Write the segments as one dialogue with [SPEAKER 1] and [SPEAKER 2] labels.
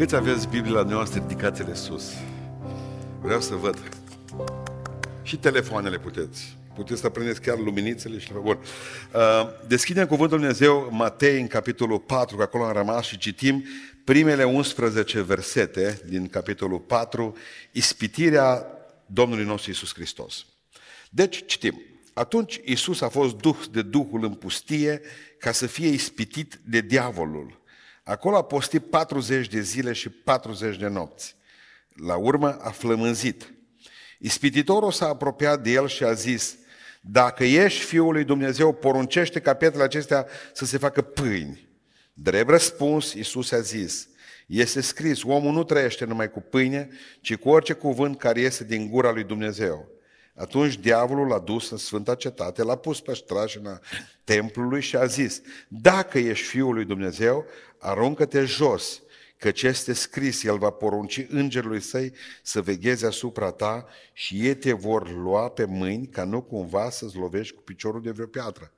[SPEAKER 1] Câți aveți Biblia noastră ridicate sus? Vreau să văd. Și telefoanele puteți. Puteți să prindeți chiar luminițele și bun. Uh, deschidem cuvântul Dumnezeu Matei în capitolul 4, că acolo am rămas și citim primele 11 versete din capitolul 4, ispitirea Domnului nostru Isus Hristos. Deci citim. Atunci Isus a fost duh de Duhul în pustie ca să fie ispitit de diavolul. Acolo a postit 40 de zile și 40 de nopți. La urmă a flămânzit. Ispititorul s-a apropiat de el și a zis, dacă ești Fiul lui Dumnezeu, poruncește ca pietrele acestea să se facă pâini. Drept răspuns, Iisus a zis, este scris, omul nu trăiește numai cu pâine, ci cu orice cuvânt care iese din gura lui Dumnezeu. Atunci diavolul l-a dus în Sfânta Cetate, l-a pus pe strașina templului și a zis, dacă ești Fiul lui Dumnezeu, aruncă-te jos, căci este scris, el va porunci îngerului săi să vegheze asupra ta și ei te vor lua pe mâini ca nu cumva să-ți lovești cu piciorul de vreo piatră.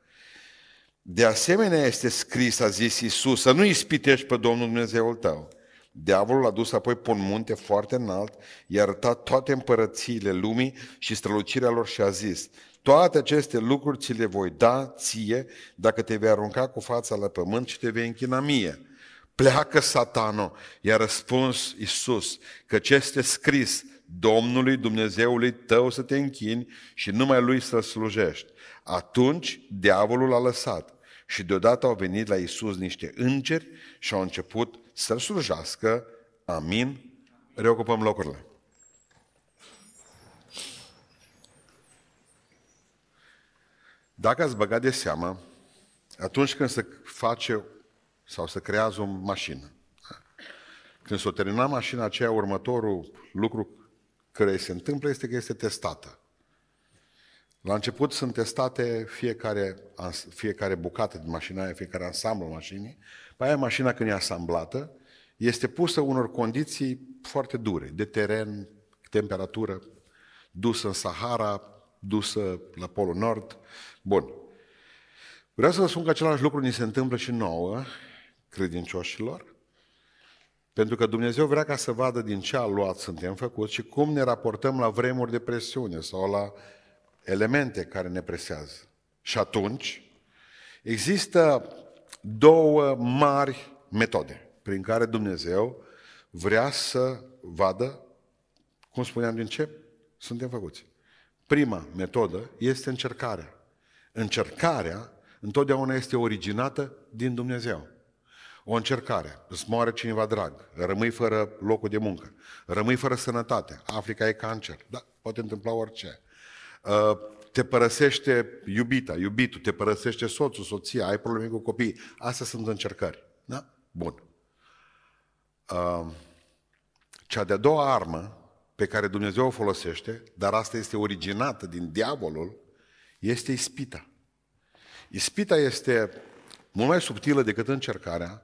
[SPEAKER 1] De asemenea este scris, a zis Iisus, să nu ispitești pe Domnul Dumnezeul tău. Diavolul a dus apoi pe un munte foarte înalt, i-a arătat toate împărățiile lumii și strălucirea lor și a zis, toate aceste lucruri ți le voi da ție dacă te vei arunca cu fața la pământ și te vei închina mie. Pleacă satanul, i-a răspuns Iisus, că ce este scris, Domnului Dumnezeului tău să te închini și numai lui să slujești. Atunci diavolul a lăsat și deodată au venit la Iisus niște îngeri și au început să-L slujească. Amin. Reocupăm locurile. Dacă ați băgat de seamă, atunci când se face sau se creează o mașină, când s-o termina mașina aceea, următorul lucru care se întâmplă este că este testată. La început sunt testate fiecare, fiecare bucată din mașina aia, fiecare ansamblu mașinii. Pe aia mașina când e asamblată, este pusă unor condiții foarte dure, de teren, temperatură, dusă în Sahara, dusă la Polul Nord. Bun. Vreau să vă spun că același lucru ni se întâmplă și nouă, credincioșilor, pentru că Dumnezeu vrea ca să vadă din ce luat suntem făcuți și cum ne raportăm la vremuri de presiune sau la elemente care ne presează. Și atunci există două mari metode prin care Dumnezeu vrea să vadă, cum spuneam, din ce suntem făcuți. Prima metodă este încercarea. Încercarea întotdeauna este originată din Dumnezeu. O încercare, îți moare cineva drag, rămâi fără locul de muncă, rămâi fără sănătate, Africa e cancer, da, poate întâmpla orice. Uh, te părăsește iubita, iubitul, te părăsește soțul, soția, ai probleme cu copiii. Astea sunt încercări. Da? Bun. Uh, cea de-a doua armă pe care Dumnezeu o folosește, dar asta este originată din diavolul, este ispita. Ispita este mult mai subtilă decât încercarea,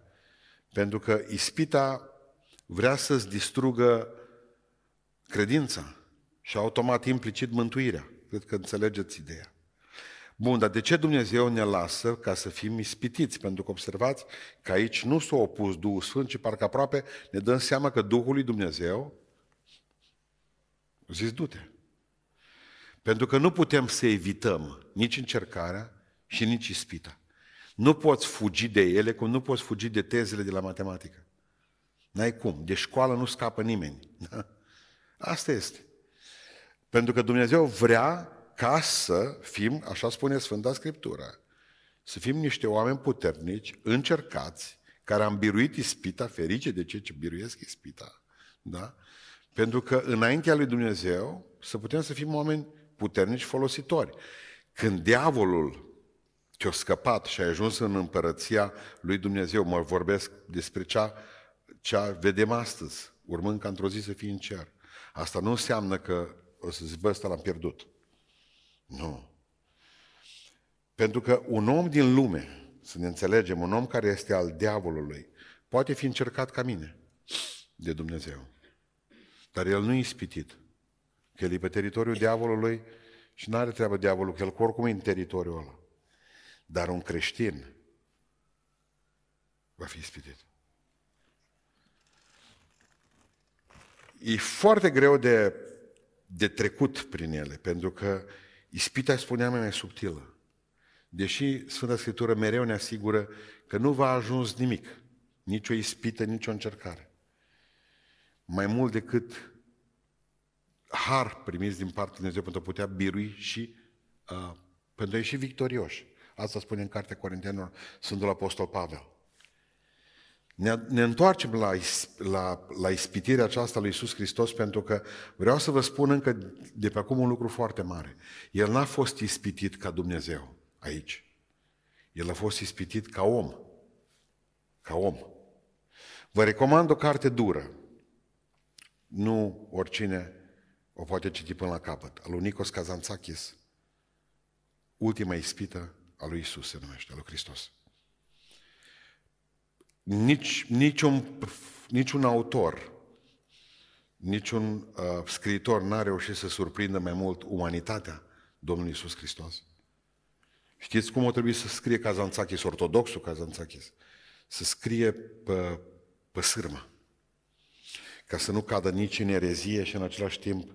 [SPEAKER 1] pentru că ispita vrea să-ți distrugă credința și automat implicit mântuirea. Cred că înțelegeți ideea. Bun, dar de ce Dumnezeu ne lasă ca să fim ispitiți? Pentru că observați că aici nu s-a opus Duhul Sfânt, ci parcă aproape ne dăm seama că Duhul lui Dumnezeu zis, du-te. Pentru că nu putem să evităm nici încercarea și nici ispita. Nu poți fugi de ele cum nu poți fugi de tezele de la matematică. N-ai cum. De școală nu scapă nimeni. Asta este. Pentru că Dumnezeu vrea ca să fim, așa spune Sfânta Scriptură, să fim niște oameni puternici, încercați, care am biruit ispita, ferice de cei ce biruiesc ispita, da? Pentru că înaintea lui Dumnezeu să putem să fim oameni puternici folositori. Când diavolul te-a scăpat și ai ajuns în împărăția lui Dumnezeu, mă vorbesc despre cea, cea vedem astăzi, urmând ca într-o zi să fii în cer. Asta nu înseamnă că o să zic, bă, ăsta l-am pierdut. Nu. Pentru că un om din lume, să ne înțelegem, un om care este al diavolului, poate fi încercat ca mine de Dumnezeu. Dar el nu e ispitit. Că el e pe teritoriul diavolului și nu are treabă diavolul, că el oricum e în teritoriul ăla. Dar un creștin va fi ispitit. e foarte greu de, de trecut prin ele, pentru că ispita, spuneam, e mai subtilă. Deși Sfânta Scriptură mereu ne asigură că nu va ajuns nimic, nicio ispită, nicio încercare. Mai mult decât har primiți din partea Dumnezeu pentru a putea birui și uh, pentru a ieși victorioși. Asta spune în Cartea Corintianilor Sfântul Apostol Pavel. Ne, ne întoarcem la, la, la ispitirea aceasta lui Iisus Hristos pentru că vreau să vă spun încă de pe acum un lucru foarte mare. El n-a fost ispitit ca Dumnezeu aici. El a fost ispitit ca om. Ca om. Vă recomand o carte dură. Nu oricine o poate citi până la capăt. Al lui Nikos Kazantzakis. Ultima ispită a lui Isus se numește, a lui Hristos. Nici, niciun, niciun autor, niciun uh, scriitor n-a reușit să surprindă mai mult umanitatea Domnului Isus Hristos. Știți cum o trebuie să scrie Kazantzakis, ortodoxul Kazantzakis? Să scrie pe, pe sârmă. Ca să nu cadă nici în erezie și în același timp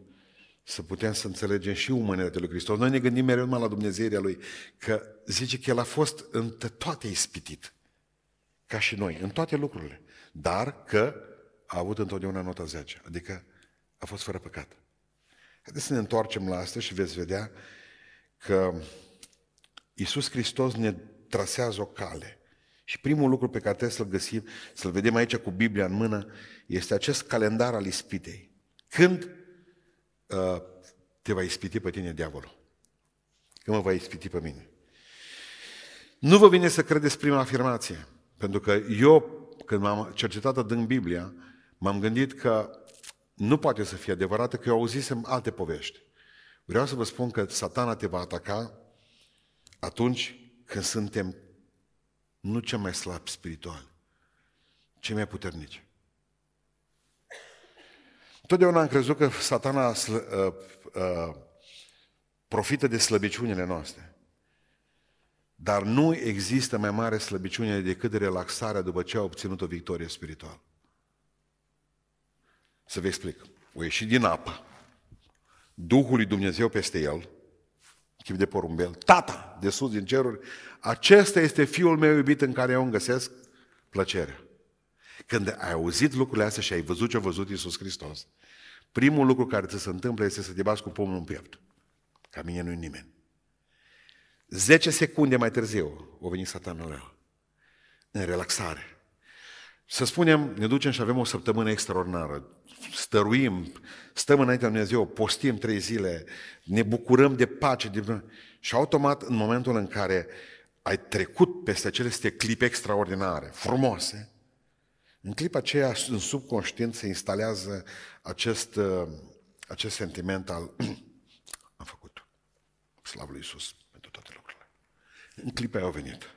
[SPEAKER 1] să putem să înțelegem și umanitatea lui Hristos. Noi ne gândim mereu numai la Dumnezeirea Lui, că zice că El a fost în toate ispitit, ca și noi, în toate lucrurile, dar că a avut întotdeauna nota 10, adică a fost fără păcat. Haideți să ne întoarcem la asta și veți vedea că Iisus Hristos ne trasează o cale. Și primul lucru pe care trebuie să-l găsim, să-l vedem aici cu Biblia în mână, este acest calendar al ispitei. Când uh, te va ispiti pe tine diavolul? Când mă va ispiti pe mine? Nu vă vine să credeți prima afirmație. Pentru că eu, când m-am cercetat adânc Biblia, m-am gândit că nu poate să fie adevărată, că eu auzisem alte povești. Vreau să vă spun că satana te va ataca atunci când suntem nu cei mai slabi spirituali, cei mai puternici. Totdeauna am crezut că satana uh, uh, profită de slăbiciunile noastre. Dar nu există mai mare slăbiciune decât relaxarea după ce a obținut o victorie spirituală. Să vă explic. O ieși din apă, Duhul lui Dumnezeu peste el, chip de porumbel, tata de sus din ceruri, acesta este fiul meu iubit în care eu îmi găsesc plăcerea. Când ai auzit lucrurile astea și ai văzut ce a văzut Iisus Hristos, primul lucru care ți se întâmplă este să te bați cu pomul în piept. Ca mine nu-i nimeni. Zece secunde mai târziu o venit satanul rău. În relaxare. Să spunem, ne ducem și avem o săptămână extraordinară. Stăruim, stăm înaintea lui Dumnezeu, postim trei zile, ne bucurăm de pace. De... Și automat, în momentul în care ai trecut peste aceste clipe extraordinare, frumoase, în clipa aceea, în subconștient, se instalează acest, uh, acest sentiment al am făcut slavă lui Iisus pentru toate lucrurile. În clipa aia au venit.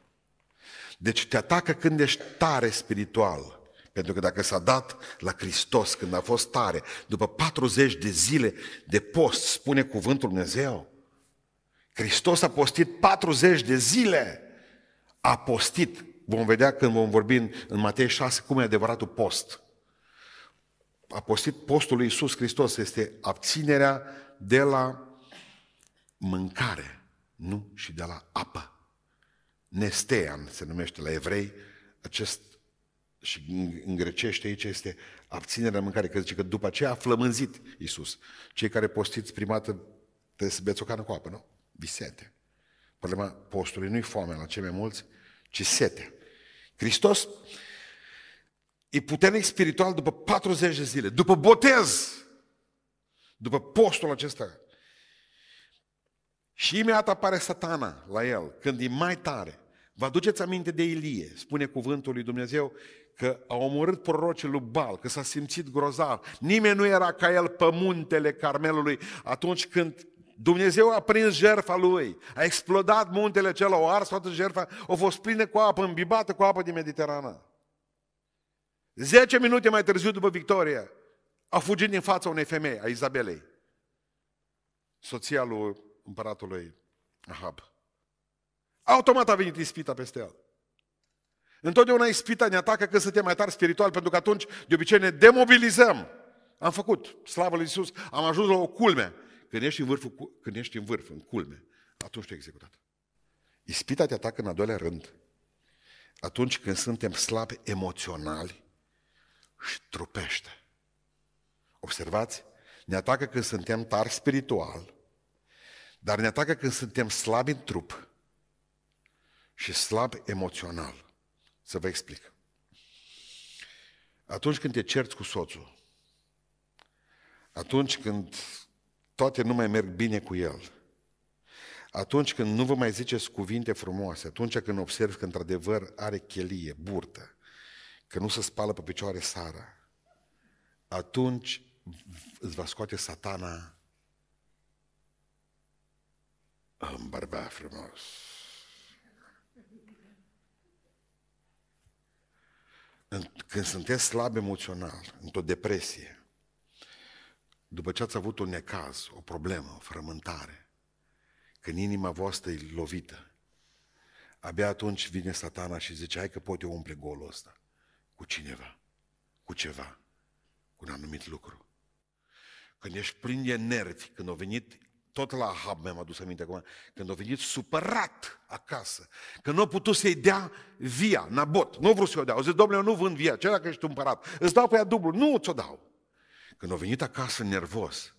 [SPEAKER 1] Deci te atacă când ești tare spiritual. Pentru că dacă s-a dat la Hristos când a fost tare, după 40 de zile de post, spune cuvântul Dumnezeu, Hristos a postit 40 de zile. A postit. Vom vedea când vom vorbi în, în Matei 6 cum e adevăratul post. A postit postul lui Iisus Hristos este abținerea de la mâncare, nu și de la apă. Nestean se numește la evrei, acest și în grecește aici este abținerea mâncare, că zice că după aceea a flămânzit Iisus. Cei care postiți primată trebuie să beți o cană cu apă, nu? Bisete. Problema postului nu-i foame la cei mai mulți, ci sete. Hristos e puternic spiritual după 40 de zile, după botez, după postul acesta. Și imediat apare satana la el, când e mai tare. Vă aduceți aminte de Ilie, spune cuvântul lui Dumnezeu, că a omorât prorocii lui Bal, că s-a simțit grozav. Nimeni nu era ca el pe muntele Carmelului atunci când Dumnezeu a prins jertfa lui, a explodat muntele acela, o ars toată jertfa, a fost plină cu apă, îmbibată cu apă din Mediterană. Zece minute mai târziu după victorie, a fugit din fața unei femei, a Izabelei, soția lui împăratului Ahab. Automat a venit ispita peste el. Întotdeauna ispita ne atacă când suntem mai tari spiritual, pentru că atunci de obicei ne demobilizăm. am făcut, slavă lui Iisus, am ajuns la o culme. Când ești în, vârful, când ești în vârf, în culme, atunci te executat. Ispita te atacă în a doilea rând, atunci când suntem slabi emoționali și trupește. Observați? Ne atacă când suntem tari spiritual, dar ne atacă când suntem slabi în trup și slabi emoțional. Să vă explic. Atunci când te cerți cu soțul, atunci când toate nu mai merg bine cu el, atunci când nu vă mai ziceți cuvinte frumoase, atunci când observi că într-adevăr are chelie, burtă, că nu se spală pe picioare Sara, atunci îți va scoate satana un bărbat frumos. Când sunteți slab emoțional, într-o depresie, după ce ați avut un necaz, o problemă, o frământare, când inima voastră e lovită, abia atunci vine satana și zice, hai că pot eu umple golul ăsta cu cineva, cu ceva, cu un anumit lucru. Când ești plin de nervi, când au venit tot la Ahab mi-am adus aminte acum, când a venit supărat acasă, că nu a putut să-i dea via, Nabot, nu vreau să-i o dea. Au zis, domnule, eu nu vând via, ce dacă ești împărat? Îți dau pe ea dublu, nu ți-o dau. Când a venit acasă nervos,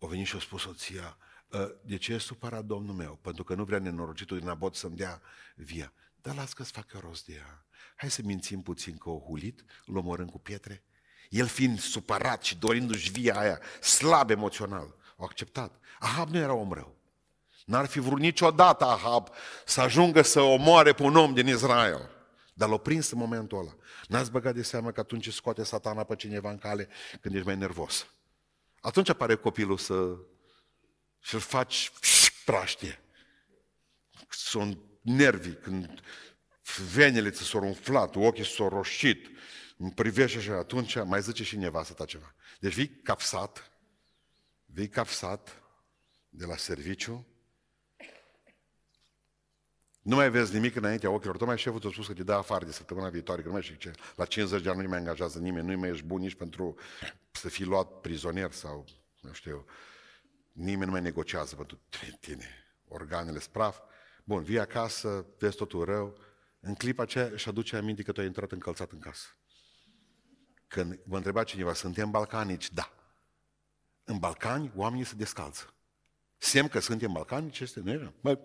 [SPEAKER 1] a venit și a spus soția, ă, de ce e supărat domnul meu? Pentru că nu vrea nenorocitul din Nabot să-mi dea via. Dar las că-ți facă rost de ea. Hai să mințim puțin că o hulit, îl omorâm cu pietre. El fiind supărat și dorindu-și via aia, slab emoțional, au acceptat. Ahab nu era om rău. N-ar fi vrut niciodată Ahab să ajungă să omoare pe un om din Israel. Dar l-a prins în momentul ăla. N-ați băgat de seamă că atunci scoate satana pe cineva în cale când ești mai nervos. Atunci apare copilul să și-l faci praștie. Sunt nervii, când venele ți s-au umflat, ochii s-au roșit, îmi privește și atunci mai zice și nevastă ta ceva. Deci vii capsat, vii capsat de la serviciu, nu mai vezi nimic înaintea ochilor. Tocmai șeful ți-a spus că te dă afară de săptămâna viitoare, că nu mai știu ce. La 50 de ani nu mai angajează nimeni, nu mai ești bun nici pentru să fii luat prizonier sau, nu știu eu, nimeni nu mai negociază pentru tine. Organele spraf. Bun, vii acasă, vezi totul rău. În clipa aceea își aduce aminte că tu ai intrat încălțat în casă. Când vă întreba cineva, suntem balcanici? Da. În Balcani, oamenii se descalță. Semn că suntem balcanici este, nu era? Bă,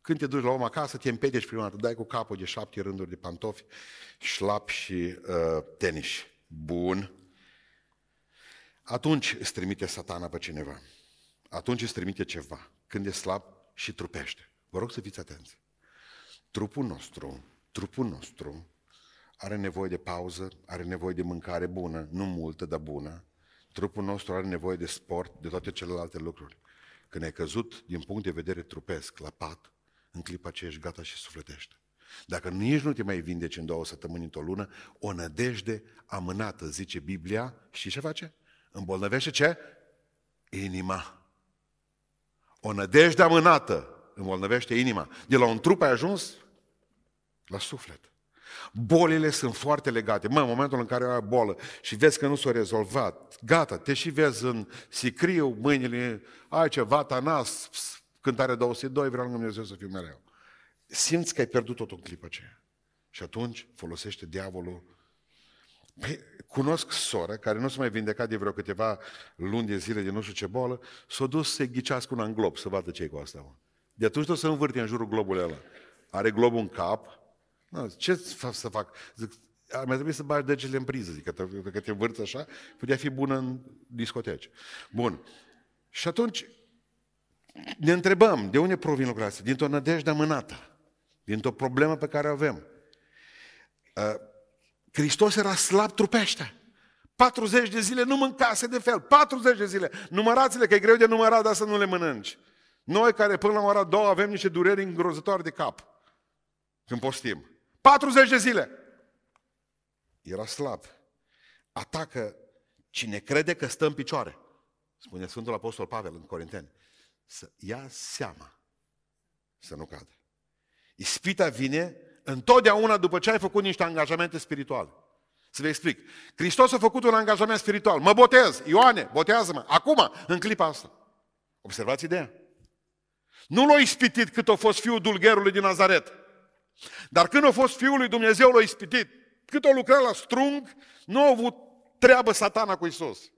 [SPEAKER 1] când te duci la om acasă, te împedeci prima dată, dai cu capul de șapte rânduri de pantofi, șlap și uh, tenis. Bun. Atunci îți trimite satana pe cineva. Atunci îți trimite ceva. Când e slab și trupește. Vă rog să fiți atenți. Trupul nostru, trupul nostru are nevoie de pauză, are nevoie de mâncare bună, nu multă, dar bună. Trupul nostru are nevoie de sport, de toate celelalte lucruri. Când ai căzut din punct de vedere trupesc la pat, în clipa ce ești gata și sufletește. Dacă nici nu te mai vindeci în două săptămâni, într-o lună, o nădejde amânată, zice Biblia, și ce face? Îmbolnăvește ce? Inima. O nădejde amânată îmbolnăvește inima. De la un trup ai ajuns la suflet. Bolile sunt foarte legate. Mă, în momentul în care ai bolă și vezi că nu s-a rezolvat, gata, te și vezi în sicriu, mâinile, ai ceva, tanas, cântare 202, vreau lângă Dumnezeu să fiu mereu. Simți că ai pierdut tot în clipa aceea. Și atunci folosește diavolul Păi, cunosc soră care nu s-a mai vindecat de vreo câteva luni de zile de nu știu ce bolă, s-a dus să ghicească un glob, să vadă ce cu asta. Mă. De atunci tot să învârte în jurul globului ăla. Are globul în cap, nu, ce să fac? Zic, ar mai trebui să bagi degetele în priză, zic, că te, că te învârți așa, putea fi bună în discoteci. Bun. Și atunci ne întrebăm, de unde provin lucrurile astea? Dintr-o nădejde amânată, dintr-o problemă pe care o avem. Uh, Hristos era slab trupește. 40 de zile nu mâncase de fel. 40 de zile. Numărați-le, că e greu de numărat, dar să nu le mănânci. Noi care până la ora două avem niște dureri îngrozătoare de cap. Când postim. 40 de zile. Era slab. Atacă cine crede că stă în picioare. Spune Sfântul Apostol Pavel în Corinteni. Să ia seama să nu cadă. Ispita vine întotdeauna după ce ai făcut niște angajamente spirituale. Să vă explic. Hristos a făcut un angajament spiritual. Mă botez. Ioane, botează-mă. Acum, în clipa asta. Observați ideea. Nu l-a ispitit cât a fost fiul dulgherului din Nazaret. Dar când a fost fiul lui Dumnezeu, l-a ispitit. Cât a lucrat la strung, nu a avut treabă satana cu Isus.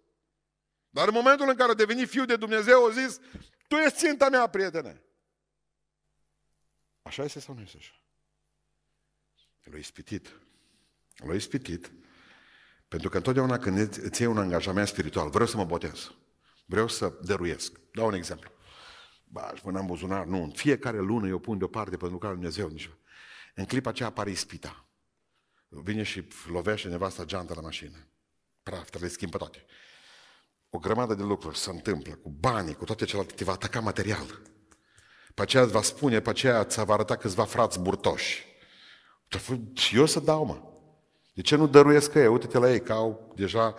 [SPEAKER 1] Dar în momentul în care a devenit fiul de Dumnezeu, a zis, tu ești ținta mea, prietene. Așa este sau nu este așa? L-a ispitit. L-a ispitit. Pentru că întotdeauna când îți iei un angajament spiritual, vreau să mă botez, vreau să dăruiesc. Dau un exemplu. Ba, aș până în buzunar, nu. În fiecare lună eu pun deoparte pentru lucrarea lui Dumnezeu. În clipa aceea apare ispita. Vine și lovește nevasta geanta la mașină. Praf, trebuie să schimbă toate. O grămadă de lucruri se întâmplă cu banii, cu toate celelalte, te va ataca material. Pe aceea îți va spune, pe aceea ți va arăta câțiva frați burtoși. Și eu să dau, mă. De ce nu dăruiesc ei? Uite-te la ei, că au deja...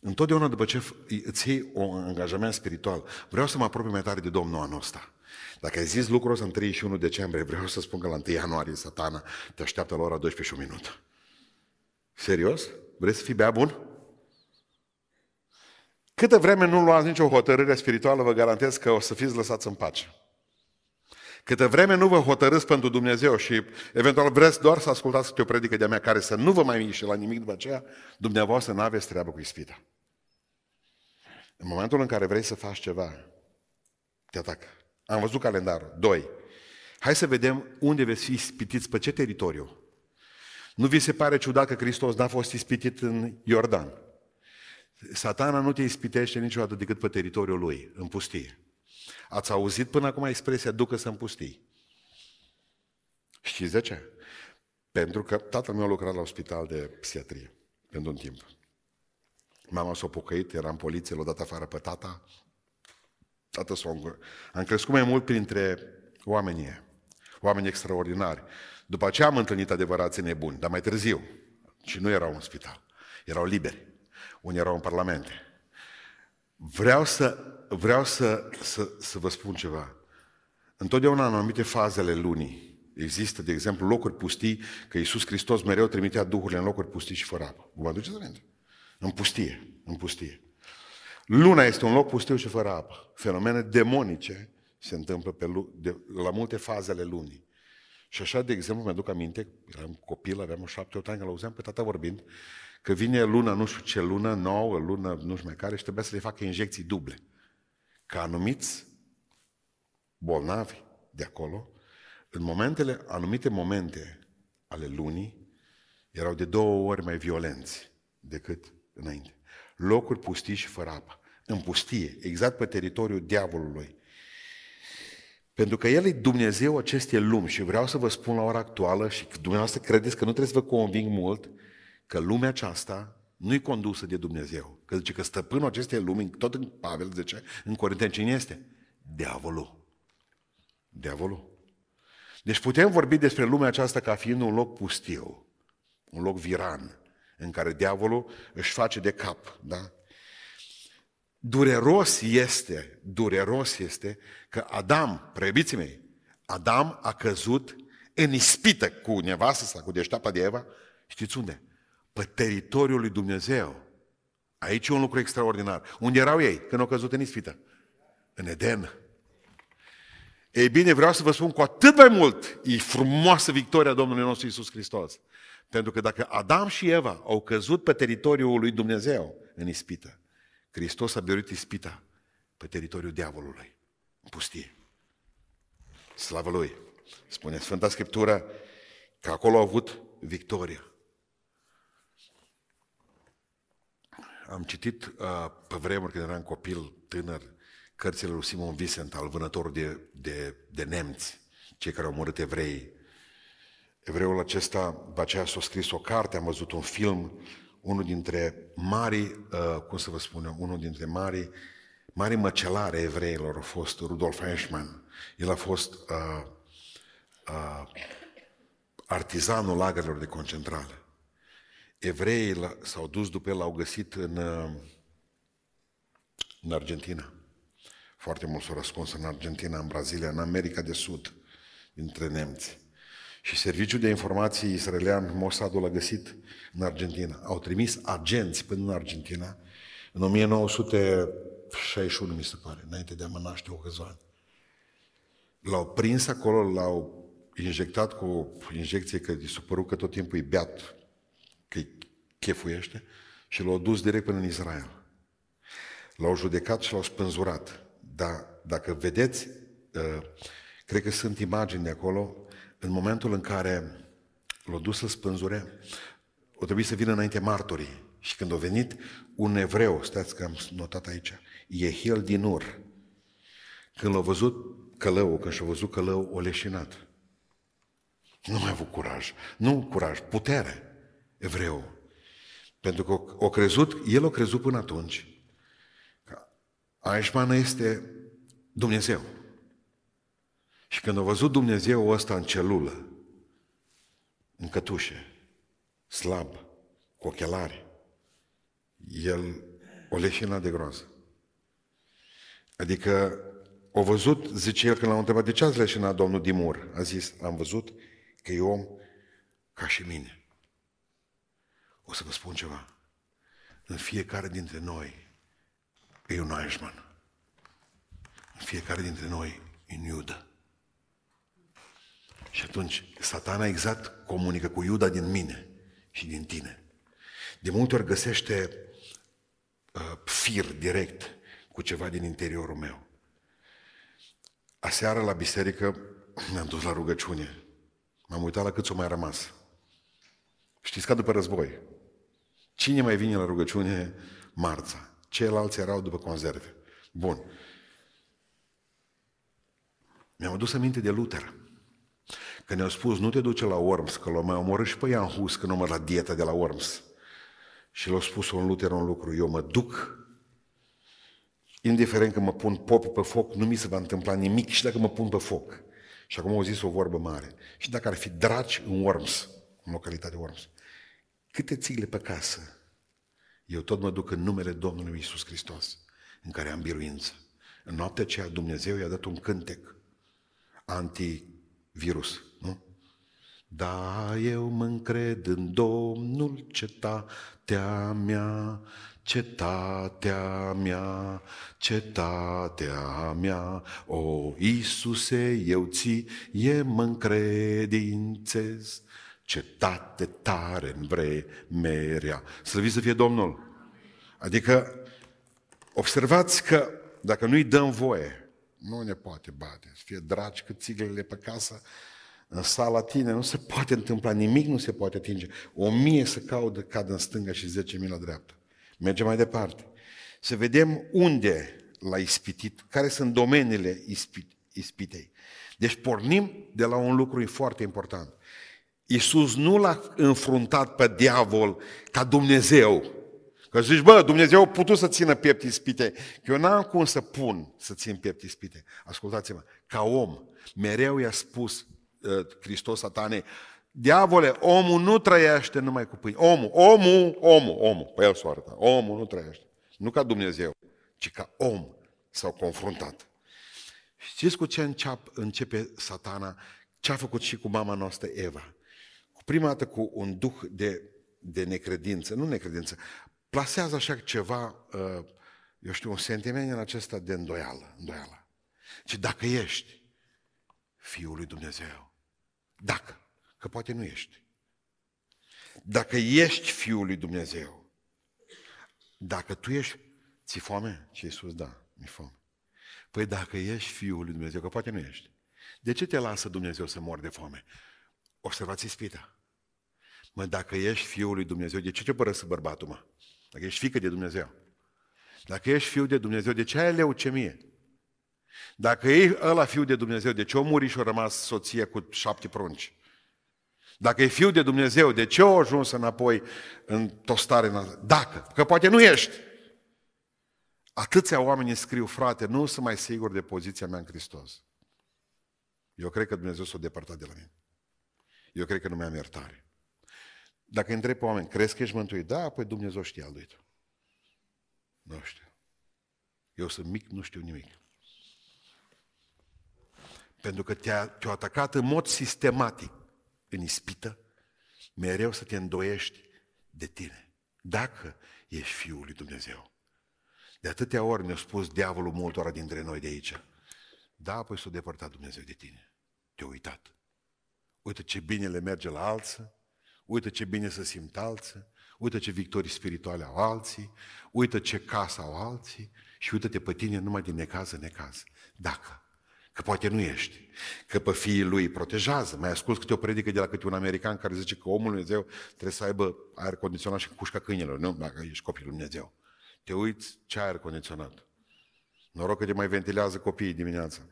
[SPEAKER 1] Întotdeauna după ce îți iei un angajament spiritual, vreau să mă apropii mai tare de Domnul anul ăsta. Dacă ai zis lucrul ăsta în 31 decembrie, vreau să spun că la 1 ianuarie satana te așteaptă la ora 12 și un minut. Serios? Vreți să fii bea bun? Câtă vreme nu luați nicio hotărâre spirituală, vă garantez că o să fiți lăsați în pace. Câtă vreme nu vă hotărâți pentru Dumnezeu și eventual vreți doar să ascultați câte o predică de-a mea care să nu vă mai miște la nimic după aceea, dumneavoastră nu aveți treabă cu ispita. În momentul în care vrei să faci ceva, te atacă. Am văzut calendarul. Doi. Hai să vedem unde veți fi ispitiți, pe ce teritoriu. Nu vi se pare ciudat că Hristos n-a fost ispitit în Iordan? Satana nu te ispitește niciodată decât pe teritoriul lui, în pustie. Ați auzit până acum expresia ducă-să în pustii. Știți de ce? Pentru că tatăl meu a lucrat la spital de psiatrie pentru un timp. Mama s-a pocăit, era în poliție, l-a dat afară pe tata. Tata s-a Am crescut mai mult printre oamenii oameni extraordinari. După aceea am întâlnit adevărații nebuni, dar mai târziu. Și nu erau în spital. Erau liberi. Unii erau în parlamente. Vreau să, vreau să, să, să vă spun ceva. Întotdeauna în anumite fazele lunii există, de exemplu, locuri pustii, că Iisus Hristos mereu trimitea duhurile în locuri pustii și fără apă. Vă aduceți aminte? În pustie, în pustie. Luna este un loc pustiu și fără apă. Fenomene demonice se întâmplă pe, de, la multe faze ale lunii. Și așa, de exemplu, mi-aduc aminte, eram copil, aveam șapte, opt ani, că l-auzeam pe tata vorbind, că vine luna, nu știu ce lună, nouă, lună, nu știu mai care, și trebuie să le facă injecții duble. Ca anumiți bolnavi de acolo, în momentele, anumite momente ale lunii, erau de două ori mai violenți decât înainte. Locuri pustii și fără apă. În pustie, exact pe teritoriul diavolului. Pentru că El e Dumnezeu acestei lumi și vreau să vă spun la ora actuală și dumneavoastră credeți că nu trebuie să vă conving mult că lumea aceasta nu-i condusă de Dumnezeu. Că zice că stăpânul acestei lumi, tot în Pavel zice, în Corinteni, cine este? Diavolul. Diavolul. Deci putem vorbi despre lumea aceasta ca fiind un loc pustiu, un loc viran, în care diavolul își face de cap, da? Dureros este, dureros este că Adam, prebiții mei, Adam a căzut în ispită cu nevastă sa, cu deșteapa de Eva, știți unde? Pe teritoriul lui Dumnezeu. Aici e un lucru extraordinar. Unde erau ei când au căzut în ispită? În Eden. Ei bine, vreau să vă spun cu atât mai mult, e frumoasă victoria Domnului nostru Isus Hristos. Pentru că dacă Adam și Eva au căzut pe teritoriul lui Dumnezeu în ispită, Hristos a biruit ispita pe teritoriul diavolului, în pustie. Slavă Lui! Spune Sfânta Scriptură că acolo a avut victoria. Am citit uh, pe vremuri când eram copil, tânăr, cărțile lui Simon Vicent, al vânătorului de, de, de nemți, cei care au murit evrei. Evreul acesta, după aceea s-a scris o carte, am văzut un film unul dintre mari, uh, cum să vă spun unul dintre mari, mari măcelare evreilor a fost Rudolf Eichmann. El a fost uh, uh, artizanul lagărilor de concentrare. Evreii s-au dus după el, l-au găsit în, uh, în Argentina. Foarte mult s-au răspuns în Argentina, în Brazilia, în America de Sud, dintre nemți. Și serviciul de informații israelian, Mossad l-a găsit în Argentina. Au trimis agenți până în Argentina în 1961, mi se pare, înainte de a mă naște o câțiva ani. L-au prins acolo, l-au injectat cu o injecție că i s-a părut că tot timpul e beat, că îi chefuiește și l-au dus direct până în Israel. L-au judecat și l-au spânzurat. Dar dacă vedeți, uh, cred că sunt imagini de acolo, în momentul în care l-au dus să spânzure, o trebuie să vină înainte martorii. Și când a venit un evreu, stați că am notat aici, Iehiel din Ur, când l-a văzut călău, când și-a văzut călău, o leșinat. Nu mai a avut curaj. Nu curaj, putere. Evreu. Pentru că o crezut, el a crezut până atunci că Aișmană este Dumnezeu. Și când a văzut Dumnezeu ăsta în celulă, în cătușe, slab, cu ochelari, el o leșina de groază. Adică o văzut, zice el, când l-a întrebat, de ce ați leșinat domnul Dimur? A zis, am văzut că e om ca și mine. O să vă spun ceva. În fiecare dintre noi e un Eichmann. În fiecare dintre noi e un Iuda. Și atunci, satana exact comunică cu Iuda din mine și din tine. De multe ori găsește uh, fir direct cu ceva din interiorul meu. Aseară la biserică mi-am dus la rugăciune. M-am uitat la cât o mai rămas. Știți ca după război. Cine mai vine la rugăciune? Marța. Ceilalți erau după conserve. Bun. Mi-am adus aminte de Luther. Că ne-au spus, nu te duce la Worms, că l-au mai omorât și pe Ian Hus, că nu mă la dieta de la Worms. Și l-a spus un Luther un lucru, eu mă duc, indiferent că mă pun popi pe foc, nu mi se va întâmpla nimic și dacă mă pun pe foc. Și acum au zis o vorbă mare. Și dacă ar fi dragi în Worms, în localitatea Worms, câte țigle pe casă, eu tot mă duc în numele Domnului Isus Hristos, în care am biruință. În noaptea aceea Dumnezeu i-a dat un cântec antivirus, nu? Da, eu mă încred în Domnul, cetatea mea, cetatea mea, cetatea mea, o Iisuse, eu ție mă încredințez, cetate tare în vremerea. Slăviți să fie Domnul! Adică, observați că dacă nu-i dăm voie, nu ne poate bate, să fie dragi cât țiglele pe casă, în sala tine nu se poate întâmpla nimic, nu se poate atinge. O mie să caudă, cad în stânga și zece mii la dreapta. Mergem mai departe. Să vedem unde l-a ispitit, care sunt domeniile ispitei. Deci pornim de la un lucru foarte important. Iisus nu l-a înfruntat pe diavol ca Dumnezeu. Că zici, bă, Dumnezeu a putut să țină piept ispite. Că eu n-am cum să pun să țin piept ispite. Ascultați-mă, ca om, mereu i-a spus uh, Hristos satane, diavole, omul nu trăiește numai cu pâine. Omul, omul, omul, omul, pe el soarta. Omul nu trăiește. Nu ca Dumnezeu, ci ca om s-au confruntat. Știți cu ce înceap, începe satana? Ce a făcut și cu mama noastră Eva? Prima dată cu un duh de, de necredință, nu necredință, plasează așa ceva, uh, eu știu, un sentiment în acesta de îndoială, îndoială. Și dacă ești Fiul lui Dumnezeu, dacă, că poate nu ești, dacă ești Fiul lui Dumnezeu, dacă tu ești, ți foame? Ce Iisus, da, mi foame. Păi dacă ești Fiul lui Dumnezeu, că poate nu ești, de ce te lasă Dumnezeu să mor de foame? Observați ispita. Mă, dacă ești Fiul lui Dumnezeu, de ce te părăsă bărbatul, mă? Dacă ești fică de Dumnezeu. Dacă ești fiu de Dumnezeu, de ce ai leucemie? Dacă e ăla fiu de Dumnezeu, de ce o muri și a rămas soție cu șapte prunci? Dacă e fiu de Dumnezeu, de ce o ajuns înapoi în tostare? Dacă, că poate nu ești. Atâția oameni scriu, frate, nu sunt mai sigur de poziția mea în Hristos. Eu cred că Dumnezeu s-a depărtat de la mine. Eu cred că nu mi-am iertare. Dacă întreb pe oameni, crezi că ești mântuit? Da, păi Dumnezeu știe al lui tu. Nu știu. Eu sunt mic, nu știu nimic. Pentru că te-a, te atacat în mod sistematic. în ispită, mereu să te îndoiești de tine. Dacă ești Fiul lui Dumnezeu. De atâtea ori ne-a spus diavolul multora dintre noi de aici. Da, apoi s-a depărtat Dumnezeu de tine. Te-a uitat. Uite ce bine le merge la alții, uite ce bine să simt alții, uite ce victorii spirituale au alții, uite ce casă au alții și uite-te pe tine numai din necaz în necaz. Dacă Că poate nu ești. Că pe fiii lui protejează. Mai ascult câte o predică de la câte un american care zice că omul Dumnezeu trebuie să aibă aer condiționat și cușca câinilor. Nu, dacă ești copilul Dumnezeu. Te uiți ce aer condiționat. Noroc că te mai ventilează copiii dimineața.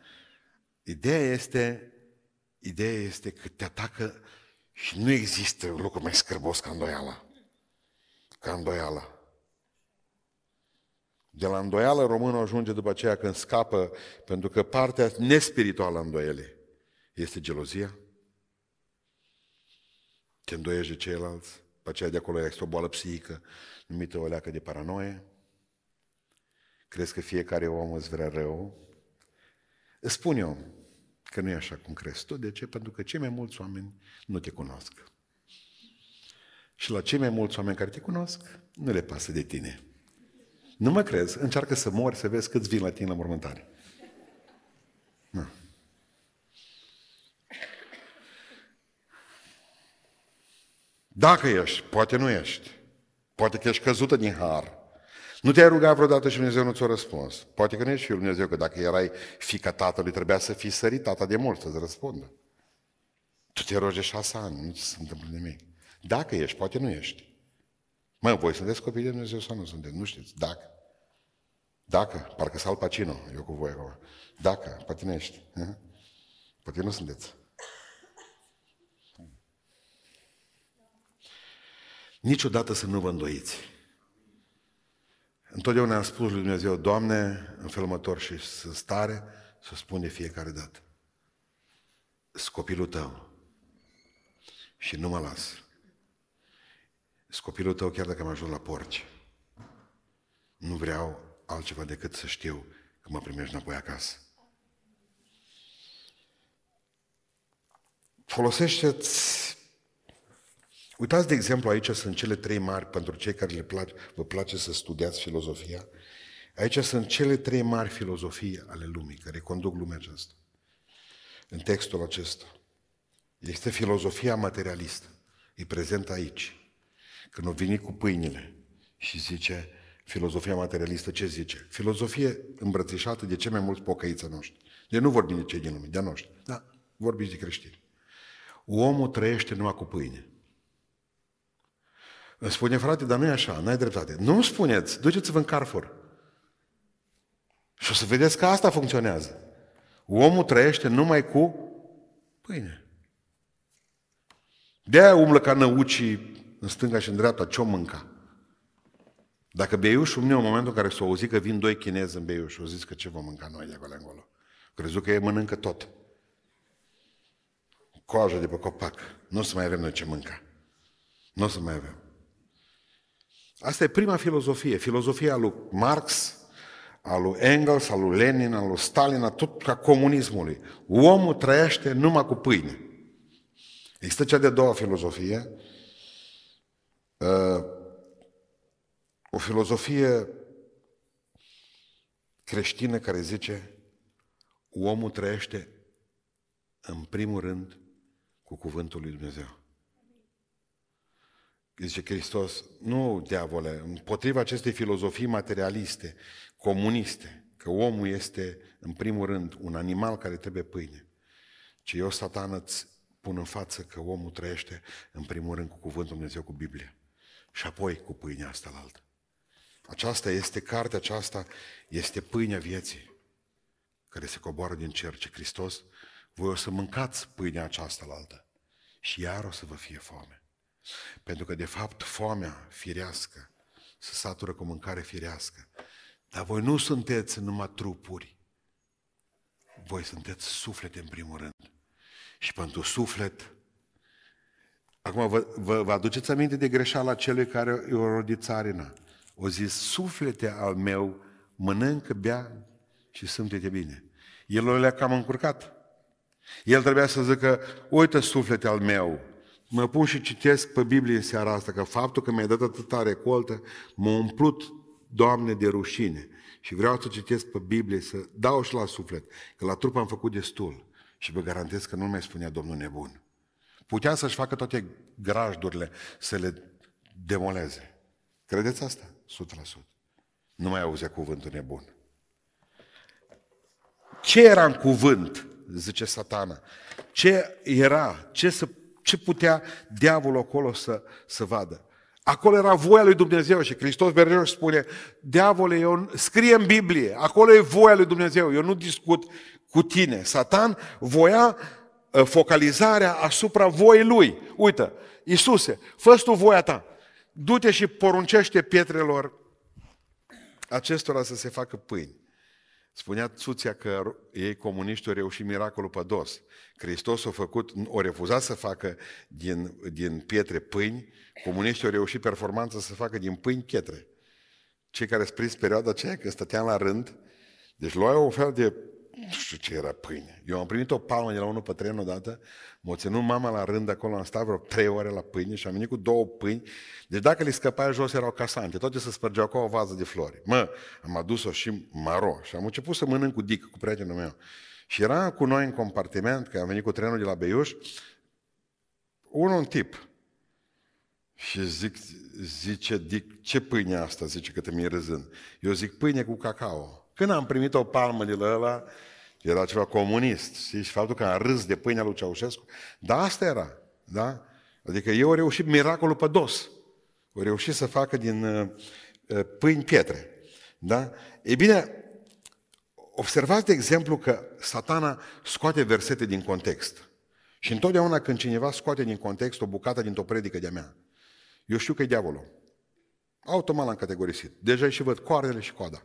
[SPEAKER 1] Ideea este, ideea este că te atacă și nu există lucru mai scârbos ca îndoiala. Ca îndoiala. De la îndoială românul ajunge după aceea când scapă, pentru că partea nespirituală a îndoielii este gelozia. Te îndoiești de ceilalți, pe aceea de acolo este o boală psihică numită o leacă de paranoie. Crezi că fiecare om îți vrea rău? Îți spun eu că nu e așa cum crezi tu. De ce? Pentru că cei mai mulți oameni nu te cunosc. Și la cei mai mulți oameni care te cunosc, nu le pasă de tine. Nu mă crezi? Încearcă să mori, să vezi câți vin la tine la mormântare. Nu. Dacă ești, poate nu ești. Poate că ești căzută din har. Nu te-ai rugat vreodată și Dumnezeu nu ți-a răspuns. Poate că nu ești Fiul Dumnezeu, că dacă erai fica tatălui, trebuia să fii sărit tata de mult să-ți răspundă. Tu te rogi de șase ani, nu ți se întâmplă nimic. Dacă ești, poate nu ești. Mă, voi sunteți copii de Dumnezeu sau nu sunteți? Nu știți. Dacă. Dacă, parcă sal Pacino, eu cu voi acolo. Dacă, patinești. Poate nu sunteți. Niciodată să nu vă îndoiți. Întotdeauna am spus lui Dumnezeu, Doamne, în felul și sunt stare să spun de fiecare dată. Scopilul tău. Și nu mă las. Scopilul tău chiar dacă am ajuns la porci. Nu vreau altceva decât să știu că mă primești înapoi acasă. Folosește-ți Uitați, de exemplu, aici sunt cele trei mari, pentru cei care le place, vă place să studiați filozofia, aici sunt cele trei mari filozofii ale lumii, care conduc lumea aceasta. În textul acesta. Este filozofia materialistă. E prezent aici. Când o vine cu pâinile și zice, filozofia materialistă ce zice? Filozofie îmbrățișată de cei mai mulți pocăiți noștri. De nu vorbim de cei din lume, de noștri. Da, vorbiți de creștini. Omul trăiește numai cu pâine. Îmi spune, frate, dar nu e așa, n-ai dreptate. Nu spuneți, duceți-vă în Carrefour. Și o să vedeți că asta funcționează. Omul trăiește numai cu pâine. De-aia umblă ca năucii în stânga și în dreapta, ce-o mânca? Dacă beiușul meu, în momentul în care s-a auzit că vin doi chinezi în beiuș, o zis că ce vom mânca noi de acolo încolo? Crezut că ei mănâncă tot. Coajă de pe copac. Nu o să mai avem noi ce mânca. Nu o să mai avem. Asta e prima filozofie, filozofia lui Marx, a lui Engels, a lui Lenin, a lui Stalin, a tot ca comunismului. Omul trăiește numai cu pâine. Există cea de-a doua filozofie, uh, o filozofie creștină care zice omul trăiește în primul rând cu cuvântul lui Dumnezeu. Zice Hristos, nu diavole, împotriva acestei filozofii materialiste, comuniste, că omul este în primul rând un animal care trebuie pâine, ci eu, satan, îți pun în față că omul trăiește în primul rând cu cuvântul Dumnezeu, cu Biblia și apoi cu pâinea asta la altă. Aceasta este, cartea aceasta este pâinea vieții care se coboară din cer, ce Hristos, voi o să mâncați pâinea aceasta la altă și iar o să vă fie foame. Pentru că, de fapt, foamea firească se satură cu mâncare firească. Dar voi nu sunteți numai trupuri. Voi sunteți suflete în primul rând. Și pentru suflet, acum vă, vă, vă aduceți aminte de greșeala celui care i-a rodit țarina. O zis, suflete al meu, mănâncă, bea și simte-te bine. El le-a cam încurcat. El trebuia să zică, uite suflete al meu, mă pun și citesc pe Biblie în seara asta, că faptul că mi-ai dat atâta recoltă m-a umplut, Doamne, de rușine. Și vreau să citesc pe Biblie, să dau și la suflet, că la trup am făcut destul. Și vă garantez că nu mai spunea Domnul nebun. Putea să-și facă toate grajdurile, să le demoleze. Credeți asta? 100%. Nu mai auzea cuvântul nebun. Ce era în cuvânt, zice satana? Ce era? Ce, să, ce putea diavolul acolo să, să vadă? Acolo era voia lui Dumnezeu și Hristos mereu spune, diavole, eu, scrie în Biblie, acolo e voia lui Dumnezeu, eu nu discut cu tine. Satan voia uh, focalizarea asupra voii lui. Uită, Iisuse, fă tu voia ta, du-te și poruncește pietrelor acestora să se facă pâini. Spunea Suția că ei comuniști au reușit miracolul pe dos. Hristos a făcut, o refuzat să facă din, din pietre pâini, comuniștii au reușit performanța să facă din pâini chetre. Cei care sunt prins perioada aceea, când stăteam la rând, deci luau un fel de nu știu ce era pâine. Eu am primit o palmă de la unul pe tren odată, m-a ținut mama la rând acolo, am stat vreo trei ore la pâine și am venit cu două pâini. Deci dacă le scăpai jos erau casante, toate se spărgeau ca o vază de flori. Mă, am adus-o și maro și am început să mănânc cu dic, cu prietenul meu. Și era cu noi în compartiment, că am venit cu trenul de la Beiuș, unul un tip. Și zic, zice, Dic, ce pâine asta? Zice că te mi râzând. Eu zic, pâine cu cacao. Când am primit o palmă de la ăla, era ceva comunist, știi? și faptul că a râs de pâinea lui Ceaușescu, dar asta era, da? Adică eu au reușit miracolul pe dos. Au reușit să facă din uh, uh, pâini pietre, da? E bine, observați de exemplu că satana scoate versete din context. Și întotdeauna când cineva scoate din context o bucată dintr-o predică de-a mea, eu știu că e diavolul. Automat l-am categorisit. Deja și văd coarnele și coada.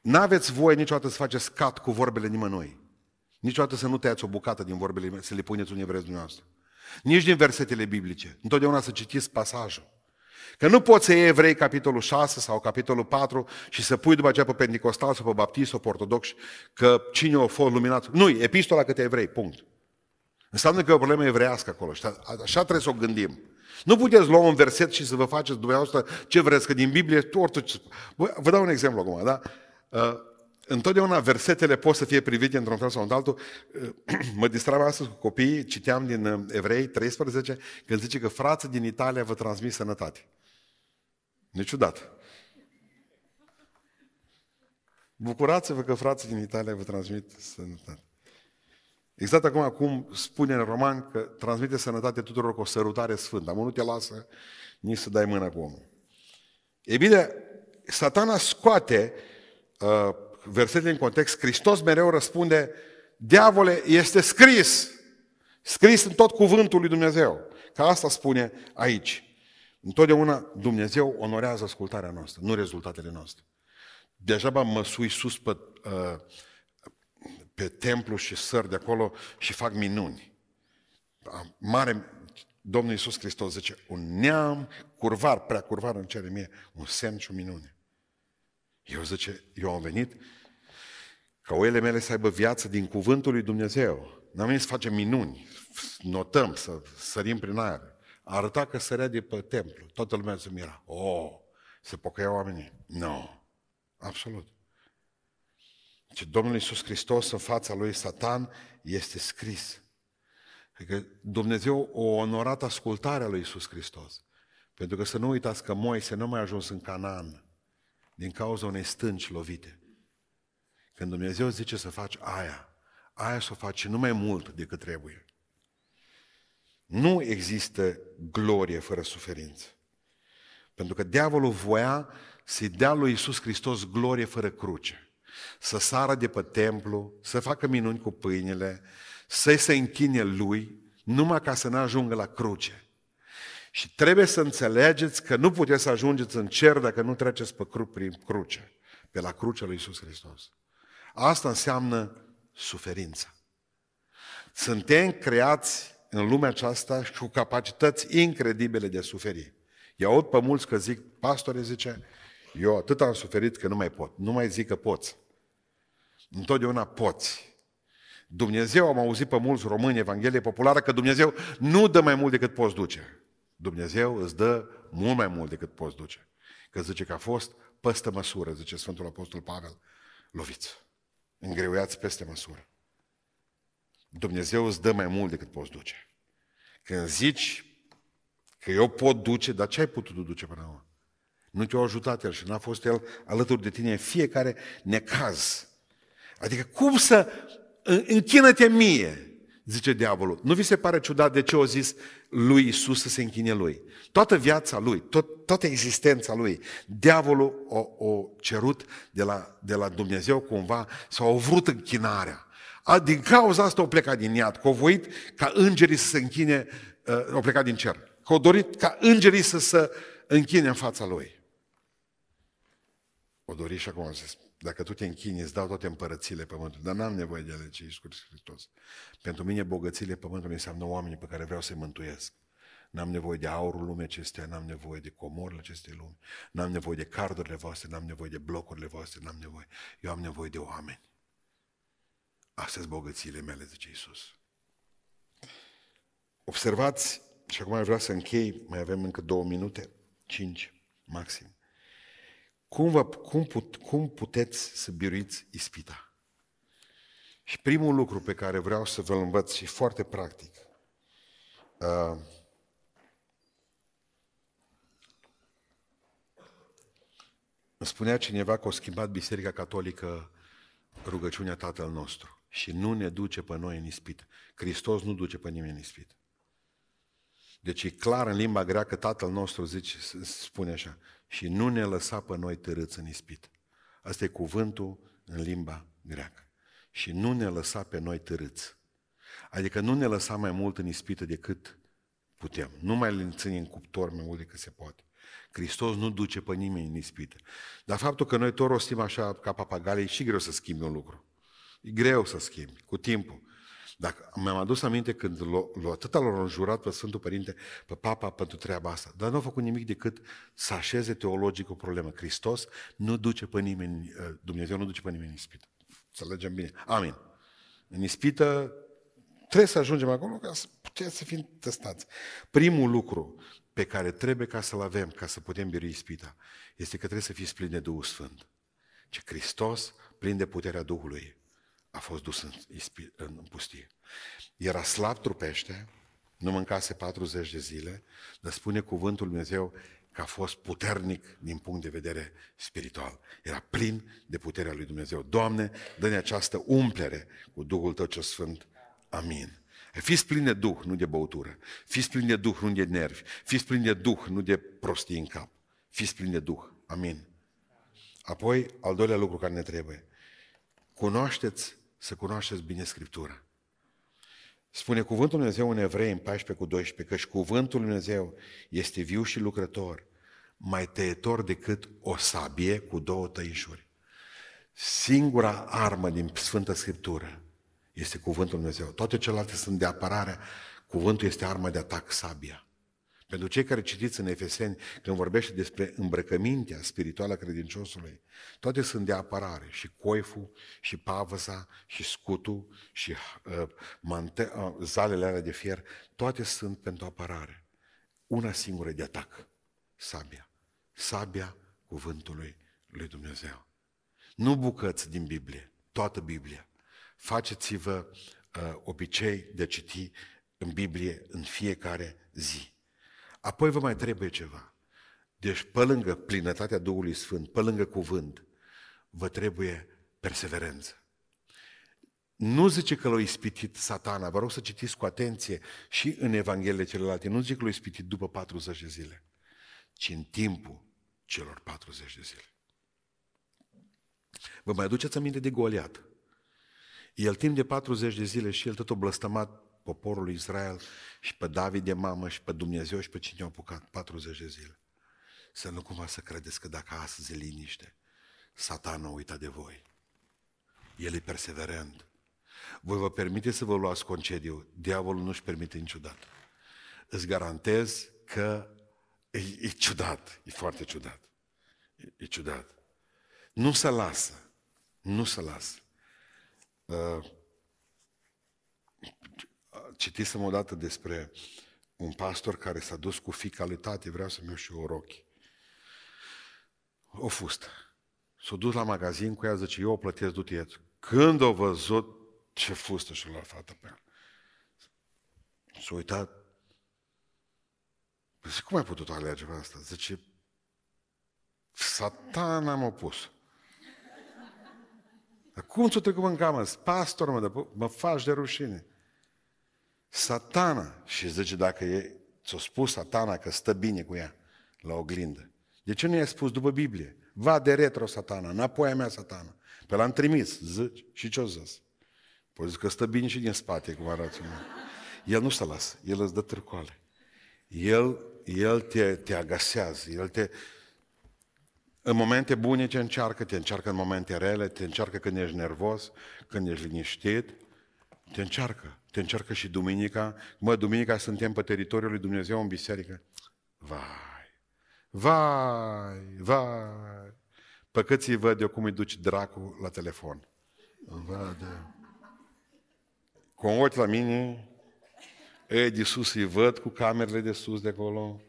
[SPEAKER 1] N-aveți voie niciodată să faceți cat cu vorbele nimănui. Niciodată să nu tăiați o bucată din vorbele, să le puneți unde vreți dumneavoastră. Nici din versetele biblice. Întotdeauna să citiți pasajul. Că nu poți să iei evrei capitolul 6 sau capitolul 4 și să pui după aceea pe Pentecostal sau pe Baptist sau pe Ortodox că cine a fost luminat. Nu, epistola către evrei, punct. Înseamnă că e o problemă evreiască acolo și așa trebuie să o gândim. Nu puteți lua un verset și să vă faceți dumneavoastră ce vreți, că din Biblie orice... Vă dau un exemplu acum, da? Uh, întotdeauna versetele pot să fie privite într-un fel sau într-altul. Uh, mă distram astăzi cu copiii, citeam din uh, Evrei 13, când zice că frații din Italia vă transmit sănătate. Niciodată. Bucurați-vă că frații din Italia vă transmit sănătate. Exact acum cum spune în roman că transmite sănătate tuturor cu o sărutare sfântă. Amul nu te lasă nici să dai mâna cu omul. E bine, satana scoate uh, versetele în context, Hristos mereu răspunde, diavole, este scris, scris în tot cuvântul lui Dumnezeu. Ca asta spune aici. Întotdeauna Dumnezeu onorează ascultarea noastră, nu rezultatele noastre. Deja mă sui sus pe, uh, pe templu și săr de acolo și fac minuni. Mare Domnul Iisus Hristos zice, un neam curvar, prea curvar în cere mie, un semn și o minune. Eu zice, eu am venit ca oile mele să aibă viață din cuvântul lui Dumnezeu. N-am venit să facem minuni, notăm, să sărim prin aer. A arătat că sărea de pe templu. Toată lumea se mira. Oh, se pocăiau oamenii. Nu. No. Absolut. Ce Domnul Iisus Hristos în fața lui Satan este scris. Adică Dumnezeu o onorat ascultarea lui Iisus Hristos. Pentru că să nu uitați că Moise nu mai a ajuns în Canaan din cauza unei stânci lovite. Când Dumnezeu zice să faci aia, aia să o faci nu mai mult decât trebuie. Nu există glorie fără suferință. Pentru că diavolul voia să-i dea lui Iisus Hristos glorie fără cruce. Să sară de pe templu, să facă minuni cu pâinile, să-i se închine lui, numai ca să nu ajungă la cruce. Și trebuie să înțelegeți că nu puteți să ajungeți în cer dacă nu treceți pe cru, prin cruce, pe la crucea lui Iisus Hristos. Asta înseamnă suferința. Suntem creați în lumea aceasta și cu capacități incredibile de a suferi. Eu aud pe mulți că zic, pastore zice, eu atât am suferit că nu mai pot. Nu mai zic că poți. Întotdeauna poți. Dumnezeu, am auzit pe mulți români, Evanghelie populară, că Dumnezeu nu dă mai mult decât poți duce. Dumnezeu îți dă mult mai mult decât poți duce. Că zice că a fost peste măsură, zice Sfântul Apostol Pavel, loviți, îngreuiați peste măsură. Dumnezeu îți dă mai mult decât poți duce. Când zici că eu pot duce, dar ce ai putut duce până acum? Nu te-a ajutat El și n-a fost El alături de tine în fiecare necaz. Adică cum să închină-te mie, zice diavolul. Nu vi se pare ciudat de ce a zis lui Isus să se închine lui? Toată viața lui, tot, toată existența lui, diavolul o, o cerut de la, de la Dumnezeu cumva sau a vrut închinarea. A, din cauza asta au plecat din iad, că au voit ca îngerii să se închine, uh, au plecat din cer. Că au dorit ca îngerii să se închine în fața lui. O dori și acum zis, dacă tu te închini, îți dau toate împărățile pământului, dar n-am nevoie de ale ce Iisus Hristos. Pentru mine bogățiile pământului înseamnă oamenii pe care vreau să-i mântuiesc. N-am nevoie de aurul lumii acestea, n-am nevoie de comorile acestei lumi, n-am nevoie de cardurile voastre, n-am nevoie de blocurile voastre, n-am nevoie. Eu am nevoie de oameni. Astea sunt bogățiile mele, zice Iisus. Observați, și acum vreau să închei, mai avem încă două minute, cinci maxim. Cum, vă, cum, put, cum puteți să biruiți ispita? Și primul lucru pe care vreau să vă învăț și foarte practic. Uh, îmi spunea cineva că a schimbat Biserica Catolică rugăciunea Tatăl nostru și nu ne duce pe noi în ispit. Hristos nu duce pe nimeni în ispit. Deci e clar în limba greacă, Tatăl nostru zice, spune așa, și nu ne lăsa pe noi târâți în ispit. Asta e cuvântul în limba greacă. Și nu ne lăsa pe noi târâți. Adică nu ne lăsa mai mult în ispită decât putem. Nu mai le ține în cuptor mai mult decât se poate. Hristos nu duce pe nimeni în ispită. Dar faptul că noi tot rostim așa ca papagalii, e și greu să schimbi un lucru. E greu să schimbi, cu timpul. Dacă mi-am adus aminte când l-a, atâta l-au înjurat pe Sfântul Părinte, pe Papa pentru treaba asta, dar nu a făcut nimic decât să așeze teologic o problemă. Hristos nu duce pe nimeni, uh, Dumnezeu nu duce pe nimeni în ispită. Să legem bine. Amin. În ispită trebuie să ajungem acolo ca să putem să fim testați. Primul lucru pe care trebuie ca să-l avem, ca să putem birui ispita, este că trebuie să fii plin de Duhul Sfânt. Ce Hristos, plin de puterea Duhului, a fost dus în, în pustie. Era slab trupește, nu mâncase 40 de zile, dar spune cuvântul Lui Dumnezeu că a fost puternic din punct de vedere spiritual. Era plin de puterea lui Dumnezeu. Doamne, dă-ne această umplere cu Duhul Tău ce Sfânt. Amin. Fiți plin de Duh, nu de băutură. Fiți plin de Duh, nu de nervi. Fiți plin de Duh, nu de prostii în cap. Fiți plin de Duh. Amin. Apoi, al doilea lucru care ne trebuie. Cunoașteți să cunoașteți bine Scriptura. Spune cuvântul Lui Dumnezeu în Evrei, în 14 cu 12, că și cuvântul Lui Dumnezeu este viu și lucrător, mai tăietor decât o sabie cu două tăișuri. Singura armă din Sfânta Scriptură este cuvântul Lui Dumnezeu. Toate celelalte sunt de apărare, cuvântul este armă de atac, sabia. Pentru cei care citiți în Efeseni, când vorbește despre îmbrăcămintea spirituală a credinciosului, toate sunt de apărare, și coiful, și pavăza, și scutul, și uh, mante, uh, zalele alea de fier, toate sunt pentru apărare. Una singură de atac, sabia. Sabia cuvântului lui Dumnezeu. Nu bucăți din Biblie, toată Biblia. Faceți-vă uh, obicei de a citi în Biblie în fiecare zi. Apoi vă mai trebuie ceva. Deci, pe lângă plinătatea Duhului Sfânt, pe lângă cuvânt, vă trebuie perseverență. Nu zice că l-a ispitit satana, vă rog să citiți cu atenție și în Evanghelie celelalte, nu zice că l-a ispitit după 40 de zile, ci în timpul celor 40 de zile. Vă mai aduceți aminte de Goliat? El timp de 40 de zile și el tot o blăstămat poporul Israel și pe David de mamă și pe Dumnezeu și pe cine au apucat 40 de zile. Să nu cumva să credeți că dacă astăzi e liniște, satana a uitat de voi. El e perseverent. Voi vă permite să vă luați concediu, diavolul nu-și permite niciodată. Îți garantez că e, e ciudat, e foarte ciudat. E, e ciudat. Nu se lasă, nu se lasă. Uh, citisem odată despre un pastor care s-a dus cu fica lui tati, vreau să-mi iau și o rochi. O fustă. S-a dus la magazin cu ea, zice, eu o plătesc, du-te Când o văzut, ce fustă și-a luat fata pe ea. S-a uitat. Zice, cum ai putut alege pe asta? Zice, satana m-a pus. Dar cum ți-o trecut în camă? Pastor, mă, mă faci de rușine. Satana. Și zice, dacă e, ți-a spus satana că stă bine cu ea la oglindă. De ce nu i-a spus după Biblie? Va de retro satana, înapoi a mea satana. Pe l-am trimis, zici, și ce-o zis? Păi zic că stă bine și din spate, cum arată. El nu se lasă, el îți dă târcoale. El, el te, te agasează, el te... În momente bune te încearcă, te încearcă în momente rele, te încearcă când ești nervos, când ești liniștit, te încearcă. Te încearcă și duminica. Mă, duminica suntem pe teritoriul lui Dumnezeu în biserică. Vai, vai, vai. Păcății văd eu cum îi duci dracu la telefon. Văd. Cu un ochi la mine, ei de sus îi văd cu camerele de sus de acolo,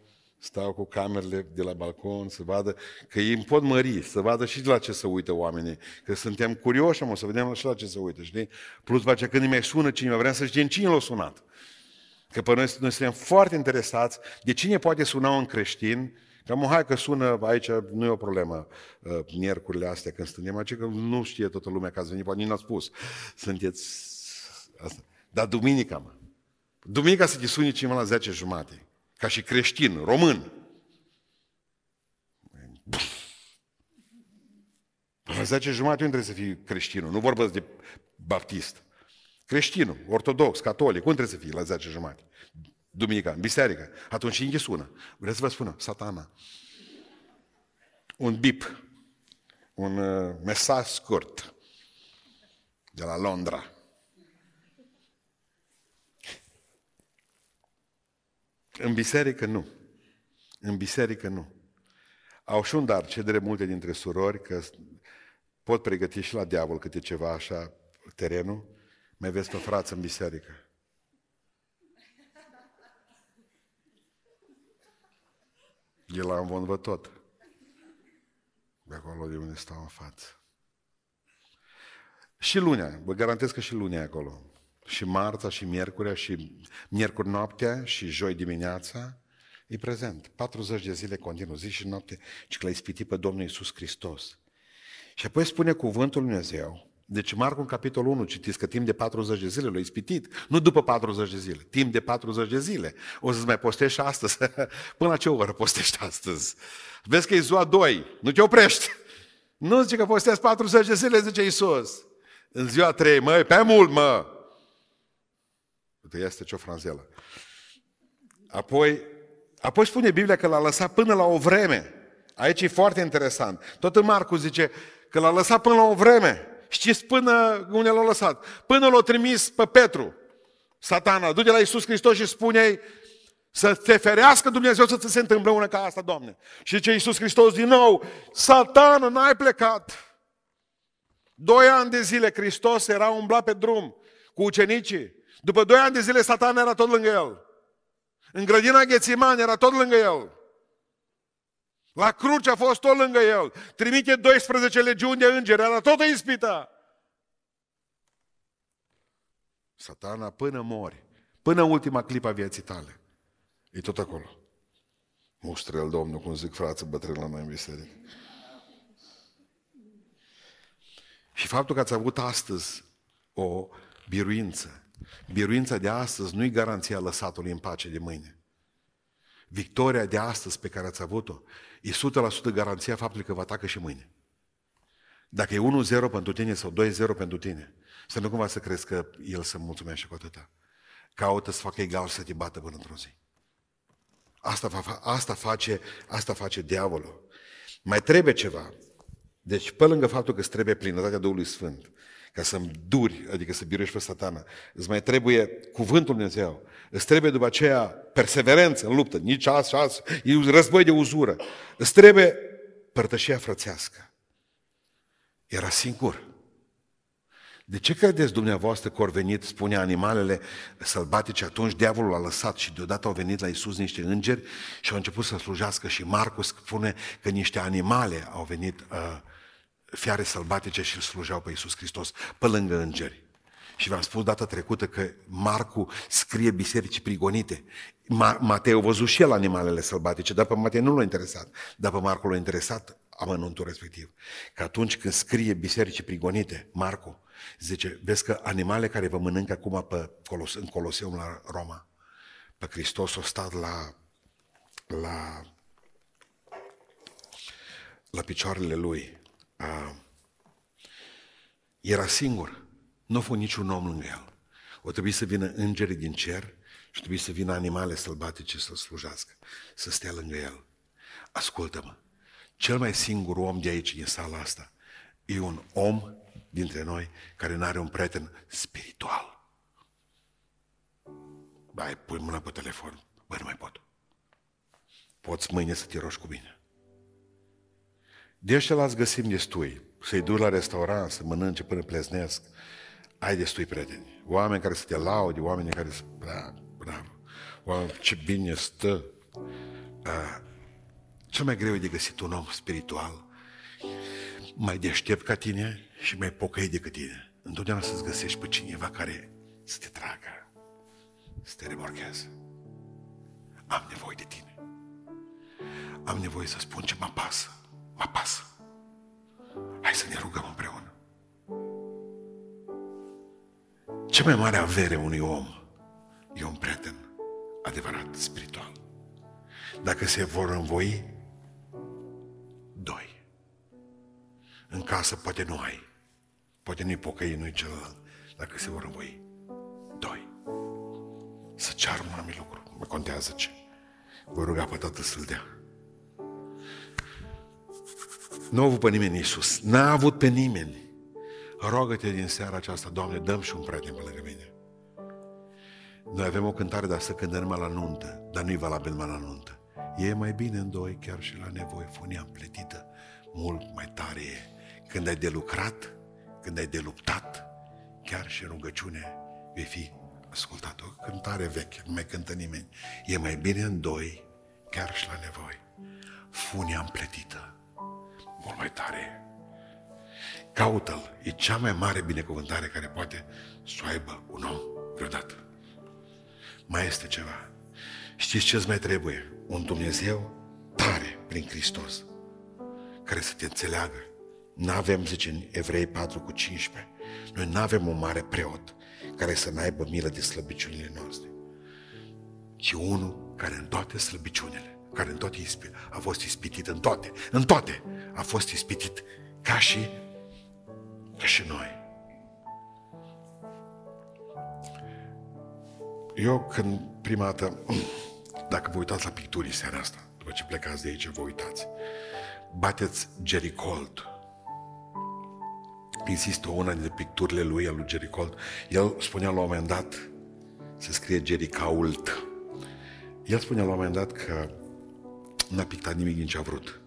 [SPEAKER 1] stau cu camerele de la balcon să vadă, că ei îmi pot mări, să vadă și de la ce să uită oamenii, că suntem curioși, mă, să vedem și la ce să uită, știi? Plus, face când îi mai sună cineva, vrem să știm cine l-a sunat. Că pe noi, noi suntem foarte interesați de cine poate suna un creștin, Că mă, hai că sună aici, nu e o problemă, uh, miercurile astea când stândem aici, că nu știe toată lumea că ați venit, poate nici n-a spus. Sunteți asta. Dar duminica, mă. Duminica să te suni cineva la 10 jumate ca și creștin, român. La 10 jumate nu trebuie să fii creștinul, nu vorbesc de baptist. Creștinul, ortodox, catolic, cum trebuie să fii la 10 jumate? Duminica, în biserică. Atunci cine sună? Vreau să vă spună, satana. Un bip, un uh, mesaj scurt de la Londra. În biserică nu. În biserică nu. Au și un dar cedere multe dintre surori că pot pregăti și la diavol câte ceva așa terenul. Mai vezi pe frață în biserică. El a învonvă tot. De acolo de unde stau în față. Și lunea, vă garantez că și lunea acolo și marța, și miercurea, și miercuri noaptea, și joi dimineața, e prezent. 40 de zile continuu, zi și noapte, și că l-a ispitit pe Domnul Iisus Hristos. Și apoi spune cuvântul Lui Dumnezeu, deci Marcu în capitolul 1 citiți că timp de 40 de zile l-a ispitit, nu după 40 de zile, timp de 40 de zile. O să-ți mai postești astăzi. Până la ce oră postești astăzi? Vezi că e ziua 2, nu te oprești. Nu zice că postezi 40 de zile, zice Iisus. În ziua 3, măi, pe mult, mă. Uite, este ce o franzelă. Apoi, apoi spune Biblia că l-a lăsat până la o vreme. Aici e foarte interesant. Tot în Marcu zice că l-a lăsat până la o vreme. Știți până unde l-a lăsat? Până l-a trimis pe Petru. Satana, du-te la Iisus Hristos și spune să te ferească Dumnezeu să ți se întâmple una ca asta, Doamne. Și ce Iisus Hristos din nou, Satana, n-ai plecat. Doi ani de zile Hristos era umblat pe drum cu ucenicii. După doi ani de zile, Satan era tot lângă el. În grădina Ghețiman era tot lângă el. La cruce a fost tot lângă el. Trimite 12 legiuni de îngeri, era tot ispită. Satana până mori, până ultima clipă a vieții tale, e tot acolo. Mustră el Domnul, cum zic frață bătrân la noi în biserică. Și faptul că ați avut astăzi o biruință, Biruința de astăzi nu e garanția lăsatului în pace de mâine. Victoria de astăzi pe care ați avut-o e 100% garanția faptului că vă atacă și mâine. Dacă e 1-0 pentru tine sau 2-0 pentru tine, să nu cumva să crezi că el se mulțumește cu atâta. Caută să facă egal să te bată până într-o zi. Asta, fa- asta, face, asta face diavolul. Mai trebuie ceva. Deci, pe lângă faptul că îți trebuie plinătatea Duhului Sfânt, ca să-mi duri, adică să biruiești pe satana. Îți mai trebuie cuvântul Dumnezeu. Îți trebuie după aceea perseverență în luptă. Nici azi și azi, e război de uzură. Îți trebuie părtășia frățească. Era singur. De ce credeți dumneavoastră că au venit, spune animalele sălbatice, atunci diavolul a lăsat și deodată au venit la Isus niște îngeri și au început să slujească și Marcus spune că niște animale au venit uh, fiare sălbatice și îl slujeau pe Isus Hristos pe lângă îngeri. Și v-am spus data trecută că Marcu scrie bisericii prigonite. Ma- Matei a văzut și el animalele sălbatice, dar pe Matei nu l-a interesat, dar pe Marcu l-a interesat amănuntul respectiv. Că atunci când scrie bisericii prigonite, Marcu, zice, vezi că animale care vă mănâncă acum pe Colos- în Coloseum la Roma, pe Hristos o stat la, la, la picioarele lui. A, era singur. Nu a fost niciun om lângă el. O trebuie să vină îngerii din cer și trebuie să vină animale sălbatice să-l slujească, să stea lângă el. Ascultă-mă, cel mai singur om de aici, din sala asta, e un om dintre noi care nu are un prieten spiritual. Bai, pui mâna pe telefon, bă, nu mai pot. Poți mâine să te rogi cu mine. De ăștia l-ați găsim destui. Să-i duci la restaurant, să mănânce până pleznesc. Ai destui prieteni. Oameni care să te laude, oameni care să... Da, bravo. Oameni, ce bine stă. A, cel mai greu e de găsit un om spiritual, mai deștept ca tine și mai pocăit decât tine. Întotdeauna să-ți găsești pe cineva care să te tragă, să te remorchează. Am nevoie de tine. Am nevoie să spun ce mă pasă. Mă pasă. Hai să ne rugăm împreună. Cea mai mare avere unui om e un prieten adevărat, spiritual. Dacă se vor învoi, doi. În casă poate nu ai. Poate nu-i pocăi, nu-i celălalt. Dacă se vor învoi, doi. Să ceară un anumit lucru. Mă contează ce. Voi ruga pe Tatăl să-l dea. Nu a avut pe nimeni Iisus. N-a avut pe nimeni. Rogă-te din seara aceasta, Doamne, dăm și un prieten pe lângă mine. Noi avem o cântare de să cântăm numai la nuntă, dar nu-i valabil numai la nuntă. E mai bine în doi, chiar și la nevoie, funia împletită, mult mai tare e. Când ai de lucrat, când ai de luptat, chiar și în rugăciune vei fi ascultat. O cântare veche, nu mai cântă nimeni. E mai bine în doi, chiar și la nevoie. Funia împletită, mult mai tare e. Caută-l, e cea mai mare binecuvântare care poate să o aibă un om vreodată. Mai este ceva. Știți ce îți mai trebuie? Un Dumnezeu tare prin Hristos, care să te înțeleagă. Nu avem, zice în Evrei 4 cu 15, noi nu avem un mare preot care să n-aibă milă de slăbiciunile noastre, ci unul care în toate slăbiciunile, care în toate ispi, a fost ispitit, în toate, în toate a fost ispitit, ca și, ca și noi. Eu când prima dată, dacă vă uitați la picturii seara asta, după ce plecați de aici, vă uitați, bateți Jerry Colt. Există una dintre picturile lui, al lui Jerry Colt. El spunea la un moment dat, se scrie Jerry Colt. El spunea la un moment dat că n-a pictat nimic din ce a vrut.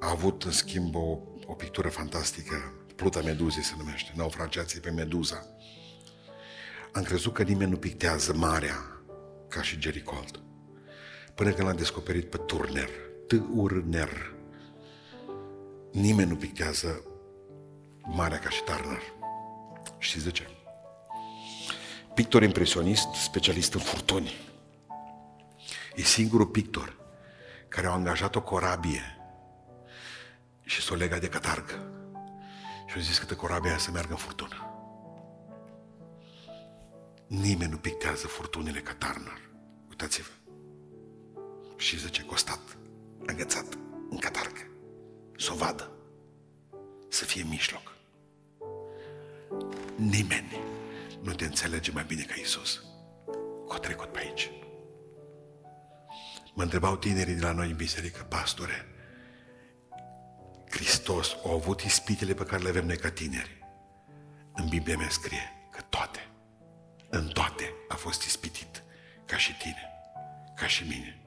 [SPEAKER 1] A avut, în schimb, o, o pictură fantastică, Pluta Meduzei se numește, naufragiații pe Meduza. Am crezut că nimeni nu pictează marea ca și Jerry Colt. Până când l-am descoperit pe Turner, T-Urner. Nimeni nu pictează marea ca și Turner. Știți de ce? Pictor impresionist, specialist în furtuni. E singurul pictor care a angajat o corabie și s-o lega de catargă. Și au zis că corabia aia să meargă în furtună. Nimeni nu pictează furtunile ca Turner. Uitați-vă. Și zice, costat, îngățat, în catargă. Să o vadă. Să fie în mijloc. Nimeni nu te înțelege mai bine ca Isus. Că a trecut pe aici. Mă întrebau tinerii de la noi în biserică, pastore, Hristos a avut ispitele pe care le avem noi ca tineri. În Biblia mea scrie că toate, în toate a fost ispitit, ca și tine, ca și mine.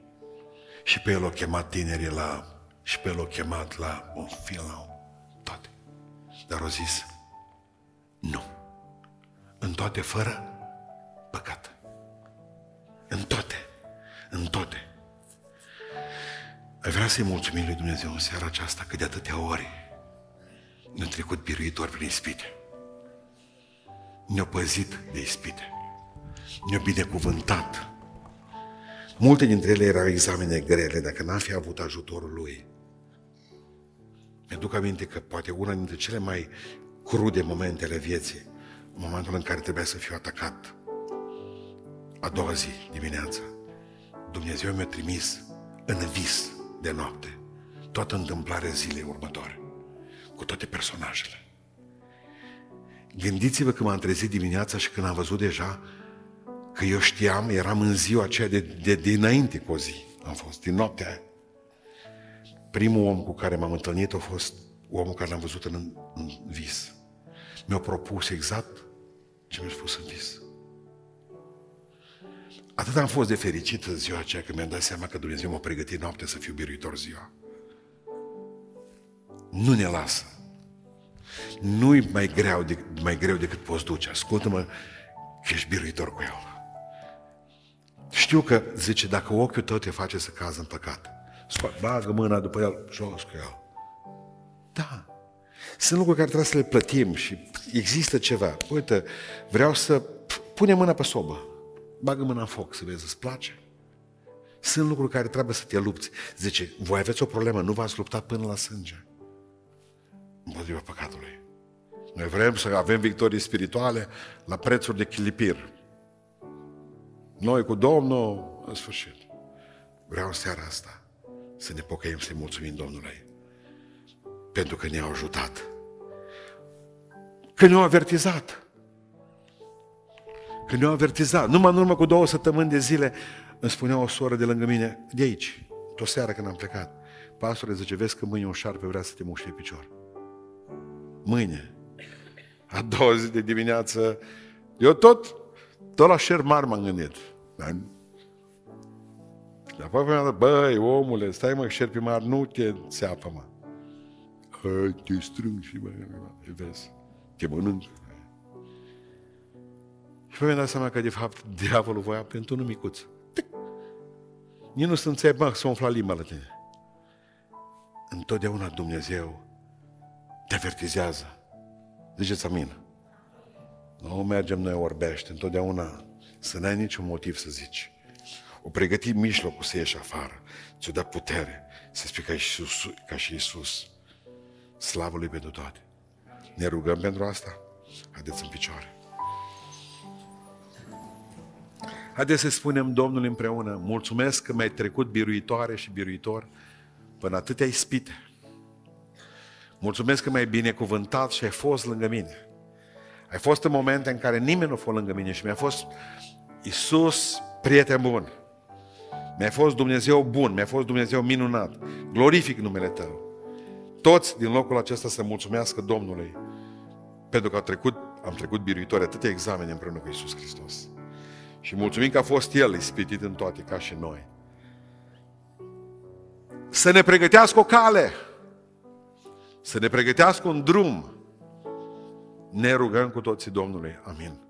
[SPEAKER 1] Și pe el o chemat tinerii la, și pe el o chemat la un film, la toate. Dar au zis, nu. în toate fără păcat. În toate. În toate. Ai vrea să-i mulțumim lui Dumnezeu în seara aceasta că de atâtea ori ne-a trecut biruitor prin ispite. Ne-a păzit de ispite. Ne-a binecuvântat. Multe dintre ele erau examene grele, dacă n-am fi avut ajutorul lui. Mi-aduc aminte că poate una dintre cele mai crude momente ale vieții, momentul în care trebuia să fiu atacat. A doua zi dimineața, Dumnezeu mi-a trimis în vis de noapte toată întâmplarea zilei următoare, cu toate personajele. Gândiți-vă că m-am trezit dimineața și când am văzut deja că eu știam, eram în ziua aceea de, de, de dinainte cu o zi, am fost, din noaptea aia. Primul om cu care m-am întâlnit a fost omul care l-am văzut în, în vis. Mi-a propus exact ce mi-a spus în vis. Atât am fost de fericit în ziua aceea că mi-am dat seama că Dumnezeu m-a pregătit noaptea să fiu biruitor ziua. Nu ne lasă. Nu-i mai greu, de, mai greu decât poți duce. Ascultă-mă că ești biruitor cu El. Știu că, zice, dacă ochiul tău te face să cazi în păcat, bagă mâna după el, jos cu el. Da. Sunt lucruri care trebuie să le plătim și există ceva. Uite, vreau să pune mâna pe sobă. Bagă mâna în foc să vezi, îți place? Sunt lucruri care trebuie să te lupți. Zice, voi aveți o problemă, nu v-ați luptat până la sânge. Împotriva păcatului. Noi vrem să avem victorii spirituale la prețuri de chilipir. Noi cu Domnul, în sfârșit. Vreau în seara asta să ne pocăim, să-i mulțumim Domnului. Pentru că ne-au ajutat. Că ne-au avertizat. Că ne-au avertizat. Numai în urmă cu două săptămâni de zile îmi spunea o soră de lângă mine, de aici, o seară când am plecat. Pastore, zice, vezi că mâine un șarpe vrea să te muște picior. Mâine. A doua zi de dimineață, eu tot, tot la șer mari m-am gândit. Dar apoi mi-a zis, băi, omule, stai mă, șerpi mari, nu te țeapă, mă. Hai, te strâng și mă, vezi, te mănânc. Și mi-am dat seama că, de fapt, diavolul voia pentru un micuț. Nici nu sunt ți mă, să umfla limba la tine. Întotdeauna Dumnezeu te avertizează. Ziceți amin. Nu mergem noi orbește, întotdeauna să n-ai niciun motiv să zici. O pregăti mijlocul să ieși afară, ți-o dă putere să spui ca și, Iisus, ca și Iisus. Slavă Lui pentru toate. Ne rugăm pentru asta? Haideți în picioare. Haideți să spunem Domnului împreună, mulțumesc că mi-ai trecut biruitoare și biruitor până atâtea ispite. Mulțumesc că m-ai binecuvântat și ai fost lângă mine. Ai fost în momente în care nimeni nu a fost lângă mine și mi-a fost Iisus, prieten bun. Mi-a fost Dumnezeu bun, mi-a fost Dumnezeu minunat. Glorific numele Tău. Toți din locul acesta să mulțumească Domnului pentru că am trecut, am trecut biruitori atâtea examene împreună cu Iisus Hristos. Și mulțumim că a fost El ispitit în toate, ca și noi. Să ne pregătească o cale, să ne pregătească un drum. Ne rugăm cu toții Domnului. Amin.